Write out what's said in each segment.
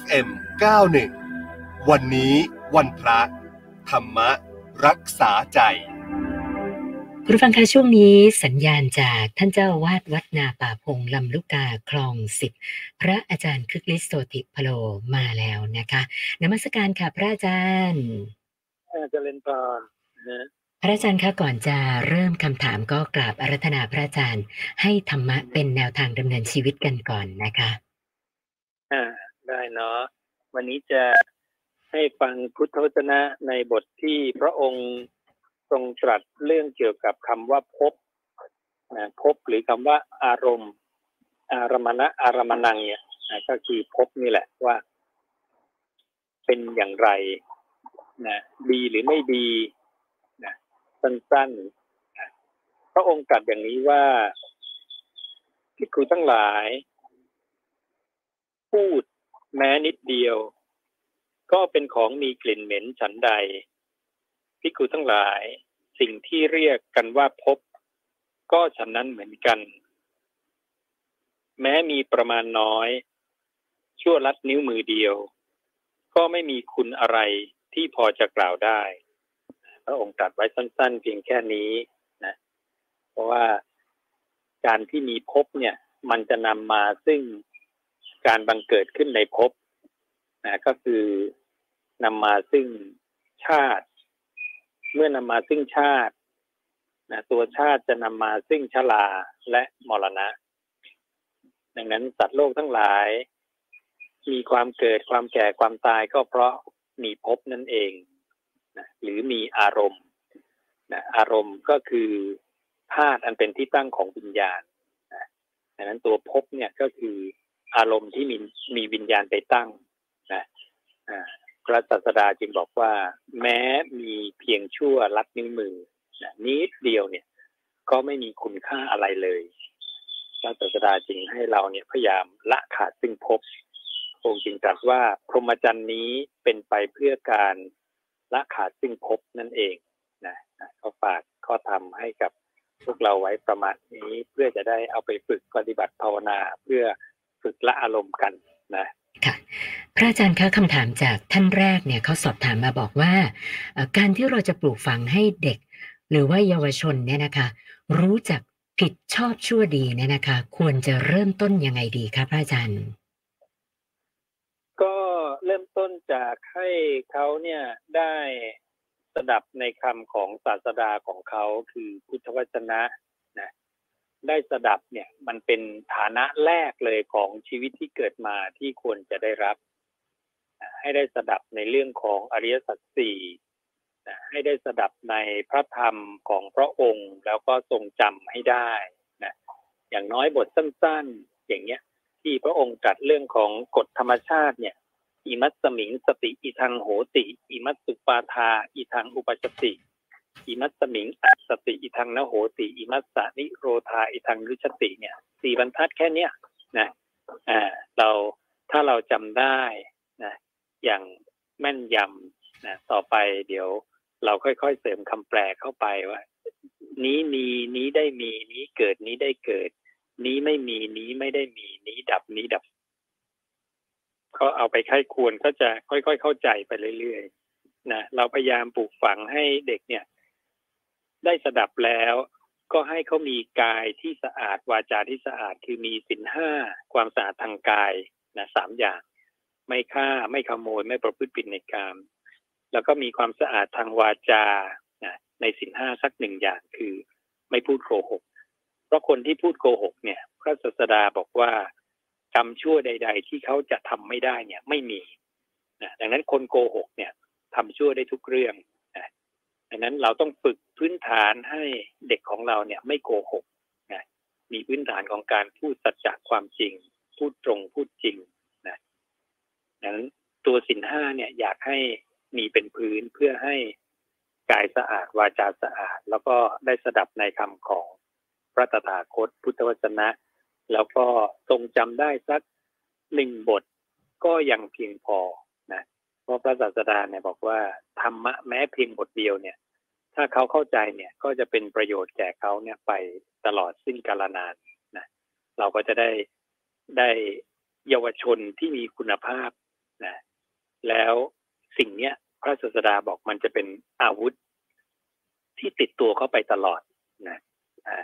FM 91 วันนี้วันพระ ธรรมรักษาใจคุณผู้ฟังคะช่วงนี้สัญญาณจากท่านเจ้าอาวาดวัดนาป่าพงลำลูกกาคลองสิบพระอาจารย์คึกฤทธิ์โสติพโลมาแล้วนะคะนมัสการค่ะพระอาจารย์เจริญพรนะพระอาจารย์คะก่อนจะเริ่มคำถามก็กราบอารัธนาพระอาจารย์ ให้ธรรมะเป็นแนวทางดำเนินชีวิตกันก่อนนะคะอ่า ได้เนาะวันนี้จะให้ฟังพุทธวจนะในบทที่พระองค์ทรงตรัสเรื่องเกี่ยวกับคำว่าพบนะพบหรือคำว่าอารมณ์ อารมณะอารมณังเนี่ยนะก็คือพบนี่แหละว่า เป็นอย่างไรนะดีหรือไม่ดีนะสั้นๆนะพระองค์ตรัสอย่างนี้ว่าภิกขุทั้งหลาย พูด แม้นิดเดียว ก็เป็นของมีกลิ่นเหม็นฉันใดพิกุทั้งหลาย สิ่งที่เรียกกันว่าพบ ก็ฉันนั้นเหมือนกัน แม้มีประมาณน้อย ชั่วลัดนิ้วมือเดียว ก็ไม่มีคุณอะไรที่พอจะกล่าวได้พระองค์ตรัสไว้สั้น ๆ เพียงแค่นี้นะ เพราะว่าการที่มีพบเนี่ย มันจะนำมาซึ่ง การบังเกิดขึ้นในภพนะก็คือนำมาซึ่งชาติ เมื่อนำมาซึ่งชาตินะตัวชาติจะนำมาซึ่งชลาและมรณะ ดังนั้นสัตว์โลกทั้งหลาย มีความเกิดความแก่ความตายก็เพราะมีภพนั่นเองนะหรือมีอารมณ์นะอารมณ์ก็คือธาตุอันเป็นที่ตั้งของวิญญาณนะดังนั้นตัวภพเนี่ยก็คือ อารมณ์ที่มีมีวิญญาณไปตั้งนะพระศาสดาจึงบอกว่า แม้มีเพียงชั่วลัดนิ้วมือนะนิดเดียวเนี่ย ก็ไม่มีคุณค่าอะไรเลย พระศาสดาจึงให้เราเนี่ยพยายามละขาดซึ่งภพองค์จึงตรัสว่าพรหมจรรย์นี้เป็นไปเพื่อการละขาดซึ่งภพนั่นเองนะเขาฝากข้อธรรมให้กับพวกเราไว้ประมาณนี้เพื่อจะได้เอาไปฝึกปฏิบัติภาวนาเพื่อ ฝึกละอารมณ์กันนะค่ะพระอาจารย์คะคำถามจากท่านแรกเนี่ยเขาสอบถามมาบอกว่า การที่เราจะปลูกฝังให้เด็ก หรือว่าเยาวชนเนี่ยนะคะ รู้จักผิดชอบชั่วดีเนี่ยนะคะ ควรจะเริ่มต้นยังไงดีคะพระอาจารย์ ก็เริ่มต้นจากให้เขาเนี่ยได้สดับในคำของศาสดาของเขาคือพุทธวจนะนะ ได้สดับเนี่ยมันเป็นฐานะแรกเลยของชีวิตที่เกิดมาที่ควรจะได้รับ ให้ได้สดับในเรื่องของอริยสัจสี่ให้ได้สดับในพระธรรมของพระองค์ แล้วก็ทรงจำให้ได้นะอย่างน้อยบทสั้นๆ อย่างเงี้ยที่พระองค์ตรัสเรื่องของกฎธรรมชาติเนี่ยอิมัตสมิงสติอิทังโหติอิมัตสุปาทาอิทังอุปชติ อิมัตสมิงอัสติอิทังนโหติอิมัสสานิโรธาอิทังรุชติเนี่ยสี่บรรทัดแค่เนี้ยนะอ่าเราถ้าเราจำได้นะอย่างแม่นยำนะต่อไปเดี๋ยวเราค่อยๆเสริมคำแปลเข้าไปว่า นี้มีนี้ได้มีนี้เกิดนี้ได้เกิด นี้ไม่มีนี้ไม่ได้มีนี้ดับนี้ดับก็เอาไปค่ายควรก็จะค่อย ๆ เข้าใจไปเรื่อยๆนะเราพยายามปลูกฝังให้เด็กเนี่ย ได้สดับแล้ว ก็ให้เขามีกายที่สะอาดวาจาที่สะอาดคือมีสินห้าความสะอาดทางกายนะสามอย่าง ไม่ฆ่าไม่ขโมยไม่ประพฤติผิดในกาม แล้วก็มีความสะอาดทางวาจานะในสินห้าสักหนึ่งอย่างคือ ไม่พูดโกหก เพราะคนที่พูดโกหกเนี่ย พระศาสดาบอกว่ากรรมชั่วใด ๆ ที่เขาจะทำไม่ได้เนี่ยไม่มีนะดังนั้นคนโกหกเนี่ยทำชั่วได้ทุกเรื่อง ดังนั้นเราต้องฝึกพื้นฐานให้เด็กของเราเนี่ยไม่โกหกนะมีพื้นฐานของการพูดสัจจะความจริง พูดตรงพูดจริงนะดังนั้นตัวสินห้าเนี่ยอยากให้มีเป็นพื้นเพื่อให้กายสะอาดวาจาสะอาด แล้วก็ได้สดับในคำของพระตถาคตพุทธวจนะ แล้วก็ทรงจำได้สักหนึ่งบทก็ยังเพียงพอ เพราะพระศาสดาเนี่ยบอกว่าธรรมะแม้เพียงบทเดียวเนี่ย ถ้าเขาเข้าใจเนี่ยก็จะเป็นประโยชน์แก่เขาเนี่ยไปตลอดสิ้นกาลนานนะเราก็จะได้ได้เยาวชนที่มีคุณภาพนะแล้วสิ่งเนี้ยพระศาสดาบอกมันจะเป็นอาวุธที่ติดตัวเขาไปตลอดนะอ่า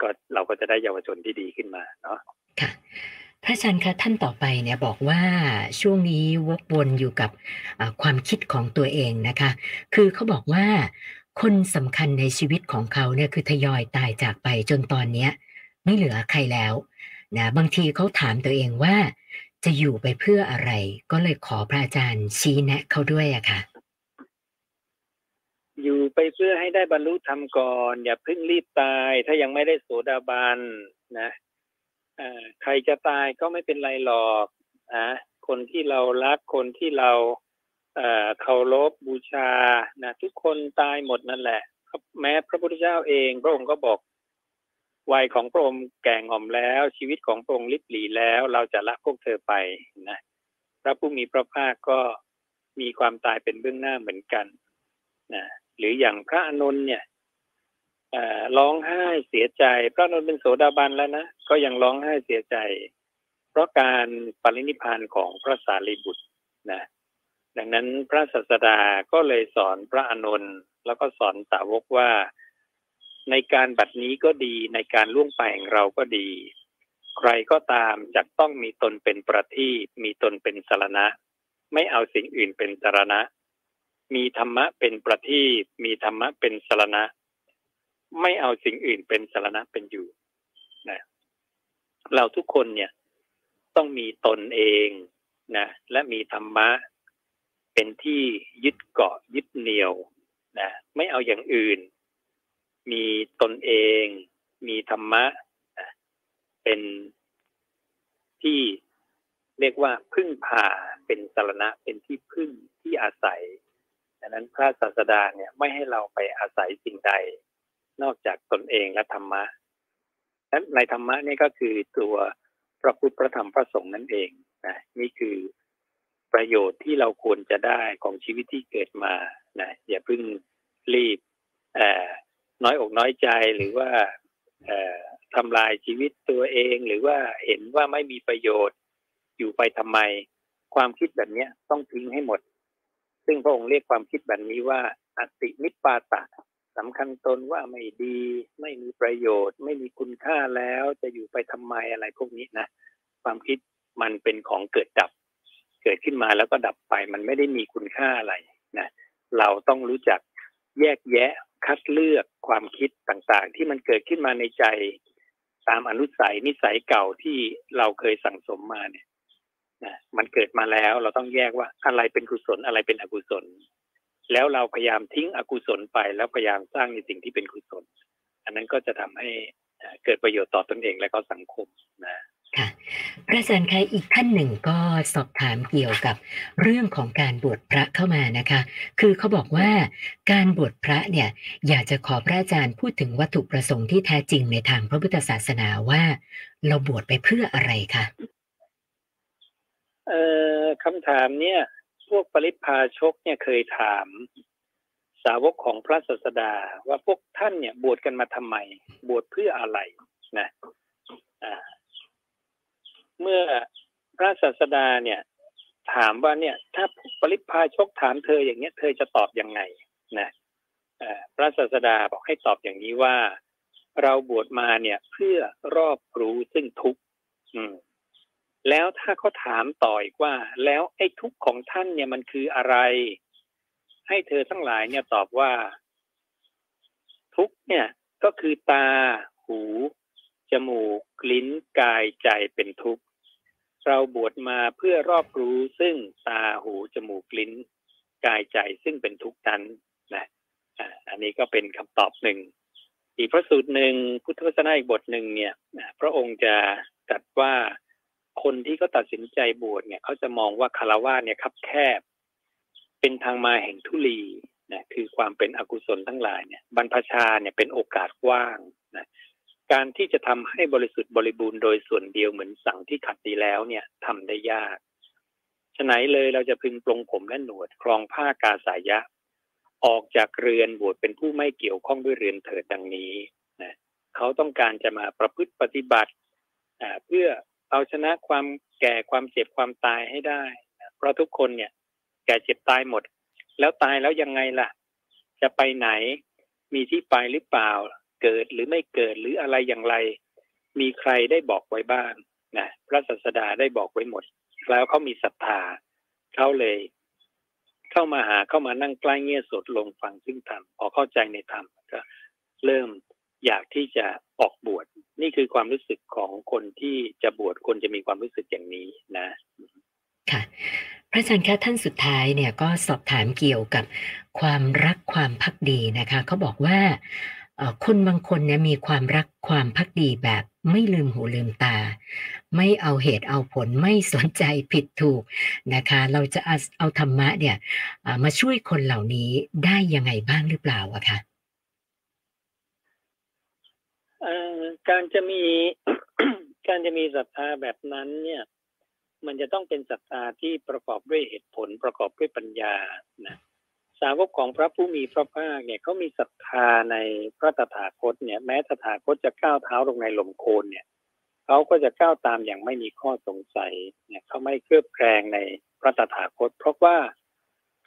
ก็เราก็จะได้เยาวชนที่ดีขึ้นมาเนาะ ระอาจารย์คะท่านต่อไปเนี่ยบอกว่าช่วงนี้วกวนอยู่กับความคิดของตัวเองนะคะ คือเขาบอกว่า คนสำคัญในชีวิตของเขาเนี่ยคือทยอยตายจากไปจนตอนเนี้ยไม่เหลือใครแล้วนะบางทีเขาถามตัวเองว่า จะอยู่ไปเพื่ออะไร ก็เลยขอพระอาจารย์ชี้แนะเขาด้วยอะค่ะ อยู่ไปเพื่อให้ได้บรรลุธรรมก่อน อย่าเพิ่งรีบตาย ถ้ายังไม่ได้โสดาบันนะ ใครจะตายก็ไม่เป็นไรหรอกนะคนที่เรารักคนที่เราเคารพบูชานะทุกคนตายหมดนั่นแหละแม้พระพุทธเจ้าเองพระองค์ก็บอกวัยของพระองค์แก่งอมแล้ว ชีวิตของพระองค์ลิบหลีแล้ว เราจะละพวกเธอไปนะพระผู้มีพระภาคก็มีความตายเป็นเบื้องหน้าเหมือนกันนะหรืออย่างพระอนุนเนี่ย ร้องไห้เสียใจ พระนนท์เป็นโสดาบันแล้วนะ ก็ยังร้องไห้เสียใจ เพราะการปรินิพานของพระสารีบุตรนะ ดังนั้นพระศาสดาก็เลยสอนพระอนุนแล้วก็สอนสาวกว่า ในการบัดนี้ก็ดีในการล่วงไปของเราก็ดี ใครก็ตามจะต้องมีตนเป็นประทีปมีตนเป็นสารณะ ไม่เอาสิ่งอื่นเป็นสารณะ มีธรรมะเป็นประทีปมีธรรมะเป็นสารณะ ไม่เอาสิ่งอื่นเป็นสารณะเป็นอยู่นะเราทุกคนเนี่ยต้องมีตนเองนะและมีธรรมะเป็นที่ยึดเกาะยึดเหนี่ยวนะไม่เอาอย่างอื่น มีตนเอง มีธรรมะนะเป็นที่เรียกว่าพึ่งพาเป็นสารณะเป็นที่พึ่งที่อาศัยดังนั้นพระศาสดาเนี่ยไม่ให้เราไปอาศัยสิ่งใด นอกจากตนเองและธรรมะและในธรรมะนี่ก็คือตัวพระพุทธพระธรรมพระสงฆ์นั่นเองนะนี่คือประโยชน์ที่เราควรจะได้ของชีวิตที่เกิดมานะอย่าเพิ่งรีบน้อยอกน้อยใจหรือว่าทำลายชีวิตตัวเอง หรือว่าเห็นว่าไม่มีประโยชน์อยู่ไปทำไม ความคิดแบบนี้ต้องทิ้งให้หมด ซึ่งพระองค์เรียกความคิดแบบนี้ว่าอตินิปปาตะ สำคัญตนว่าไม่ดี ไม่มีประโยชน์ ไม่มีคุณค่าแล้วจะอยู่ไปทำไมอะไรพวกนี้นะความคิดมันเป็นของเกิดดับ เกิดขึ้นมาแล้วก็ดับไปมันไม่ได้มีคุณค่าอะไรนะเราต้องรู้จักแยกแยะคัดเลือกความคิดต่างๆ ที่มันเกิดขึ้นมาในใจตามอนุสัยนิสัยเก่าที่เราเคยสั่งสมมาเนี่ยนะมันเกิดมาแล้วเราต้องแยกว่าอะไรเป็นกุศลอะไรเป็นอกุศล แล้วเราพยายามทิ้งอกุศลไป แล้วพยายามสร้างในสิ่งที่เป็นกุศล อันนั้นก็จะทำให้เกิดประโยชน์ต่อตนเองและก็สังคมนะค่ะพระอาจารย์คะอีกท่านหนึ่งก็สอบถามเกี่ยวกับเรื่องของการบวชพระเข้ามานะคะ คือเขาบอกว่าการบวชพระเนี่ยอยากจะขอพระอาจารย์พูดถึงวัตถุประสงค์ที่แท้จริงในทางพระพุทธศาสนาว่า เราบวชไปเพื่ออะไรคะเอ่อคำถามเนี่ย พวกปริพาชกเนี่ยเคยถามสาวกของพระศาสดาว่าพวกท่านเนี่ยบวชกันมาทำไม บวชเพื่ออะไรนะเมื่อพระศาสดาเนี่ย ถามว่าเนี่ย ถ้าปริพาชกถามเธออย่างเนี้ย เธอจะตอบยังไงนะพระศาสดาบอกให้ตอบอย่างนี้ว่า เราบวชมาเนี่ย เพื่อรอบรู้ซึ่งทุกข์ แล้วถ้าเขาถามต่ออีกว่า แล้วไอ้ทุกข์ของท่านเนี่ยมันคืออะไร ให้เธอทั้งหลายเนี่ยตอบว่า ทุกข์เนี่ยก็คือตา หู จมูก ลิ้น กาย ใจเป็นทุกข์ เราบวชมาเพื่อรอบรู้ซึ่งตา หู จมูก ลิ้น กายใจซึ่งเป็นทุกข์นั้นนะอันนี้ก็เป็นคำตอบหนึ่ง อีกพระสูตรหนึ่งพุทธวจนะอีกบทหนึ่งเนี่ย พระองค์จะตรัสว่า คนที่เขาตัดสินใจบวชเนี่ยเขาจะมองว่าคารวะเนี่ยคับแคบ เป็นทางมาแห่งทุลีนะคือความเป็นอกุศลทั้งหลายเนี่ยบรรพชาเนี่ยเป็นโอกาสกว้างนะการที่จะทำให้บริสุทธิ์บริบูรณ์โดยส่วนเดียวเหมือนสั่งที่ขัดดีแล้วเนี่ยทำได้ยากฉะไหนเลยเราจะพึงปลงผมและหนวดคลองผ้ากาสายะ ออกจากเรือนบวชเป็นผู้ไม่เกี่ยวข้องด้วยเรือนเถิดดังนี้นะเขาต้องการจะมาประพฤติปฏิบัติเพื่อ เอาชนะความแก่ความเจ็บความตายให้ได้เพราะทุกคนเนี่ย แก่เจ็บตายหมด แล้วตายแล้วยังไงล่ะ จะไปไหน มีที่ไปหรือเปล่า เกิดหรือไม่เกิดหรืออะไรอย่างไร มีใครได้บอกไว้บ้างนะพระศาสดาได้บอกไว้หมด แล้วเขามีศรัทธาเขาเลย เข้ามาหาเข้ามานั่งใกล้เงียสดลงฟังซึ่งธรรมพอเข้าใจในธรรมก็เริ่มอยากที่จะ ออกบวชนี่คือความรู้สึกของคนที่จะบวชคนจะมีความรู้สึกอย่างนี้นะค่ะพระอาจารย์คะท่านสุดท้ายเนี่ยก็สอบถามเกี่ยวกับความรักความพักดีนะคะเขาบอกว่าคนบางคนเนี่ยมีความรักความพักดีแบบไม่ลืมหูลืมตา ไม่เอาเหตุเอาผลไม่สนใจผิดถูกนะคะ เราจะเอาธรรมะเนี่ยมาช่วยคนเหล่านี้ได้ยังไงบ้างหรือเปล่าอะคะ การจะมีการจะมีศรัทธาแบบนั้นเนี่ย มันจะต้องเป็นศรัทธาที่ประกอบด้วยเหตุผลประกอบด้วยปัญญานะสาวกของพระผู้มีพระภาคเนี่ยเขามีศรัทธาในพระตถาคตเนี่ย แม้ตถาคตจะก้าวเท้าลงในหลมโคนเนี่ยเขาก็จะก้าวตามอย่างไม่มีข้อสงสัยเนี่ยเขาไม่เครือบแคลงในพระตถาคต เพราะว่า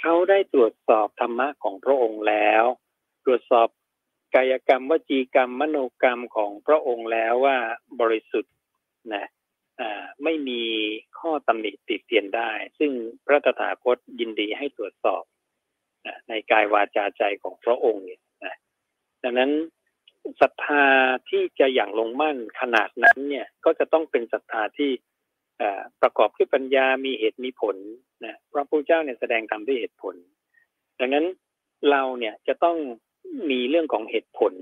เขาได้ตรวจสอบธรรมะของพระองค์แล้ว ตรวจสอบ กายกรรมวจีกรรมมโนกรรมของพระองค์แล้วว่าบริสุทธิ์นะไม่มีข้อตำหนิติดเตียนได้ ซึ่งพระตถาคตยินดีให้ตรวจสอบนะในกายวาจาใจของพระองค์เนี่ยนะดังนั้นศรัทธาที่จะอย่างลงมั่นขนาดนั้นเนี่ยก็จะต้องเป็นศรัทธาที่ประกอบด้วยปัญญามีเหตุมีผลนะพระพุทธเจ้าเนี่ยแสดงธรรมด้วยเหตุผล ดังนั้นเราเนี่ยจะต้อง มีเรื่องของเหตุผล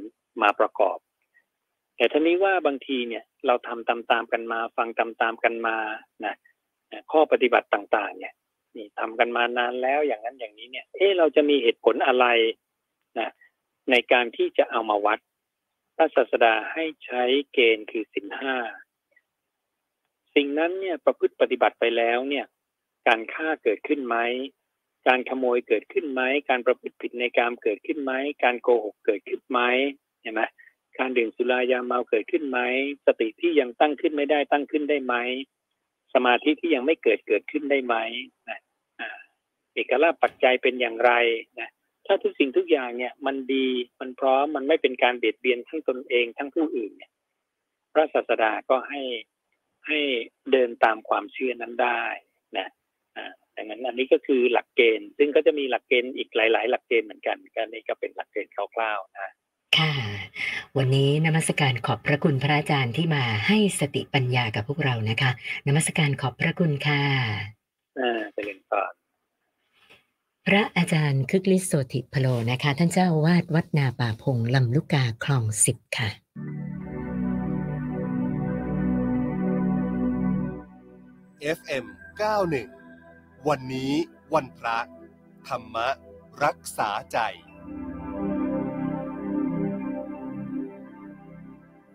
มาประกอบ แต่ทีนี้ว่าบางทีเนี่ยเราทำตามๆกันมา ฟังตามๆกันมานะข้อปฏิบัติต่างๆ เนี่ยนี่ทำกันมานานแล้วอย่างนั้นอย่างนี้เนี่ย เอ๊เราจะมีเหตุผลอะไรนะในการที่จะเอามาวัดพระศาสดาให้ใช้เกณฑ์คือสินห้าสิ่งนั้นเนี่ยประพฤติปฏิบัติไปแล้วเนี่ย การฆ่าเกิดขึ้นไหม การขโมยเกิดขึ้นไหมการประพฤติผิดในการเกิดขึ้นไหมการโกหกเกิดขึ้นไหมเห็นไหมการดื่มสุรายาเมาเกิดขึ้นไหมสติที่ยังตั้งขึ้นไม่ได้ตั้งขึ้นได้ไหมสมาธิที่ยังไม่เกิดเกิดขึ้นได้ไหมนะเอกลักษณ์ปัจจัยเป็นอย่างไรนะถ้าทุกสิ่งทุกอย่างเนี่ย มันดีมันพร้อมมันไม่เป็นการเบียดเบียนทั้งตนเองทั้งผู้อื่นเนี่ย พระศาสดาก็ให้ให้เดินตามความเชื่อนั้นได้นะ ดังนั้นอันนี้ก็คือหลักเกณฑ์ ซึ่งก็จะมีหลักเกณฑ์อีกหลาย ๆ หลักเกณฑ์เหมือนกันกันนี่ก็เป็นหลักเกณฑ์คร่าวๆนะค่ะ วันนี้นมัสการขอบพระคุณพระอาจารย์ที่มาให้สติปัญญากับพวกเรานะคะ นมัสการขอบพระคุณค่ะอ่าเจริญพรพระอาจารย์คึกฤทธิ์โสติพโลนะคะ ท่านเจ้าวาดวัดนาป่าพงลำลูกกาคลองสิบค่ะ FM 91 วันนี้วันพระ ธรรมรักษาใจ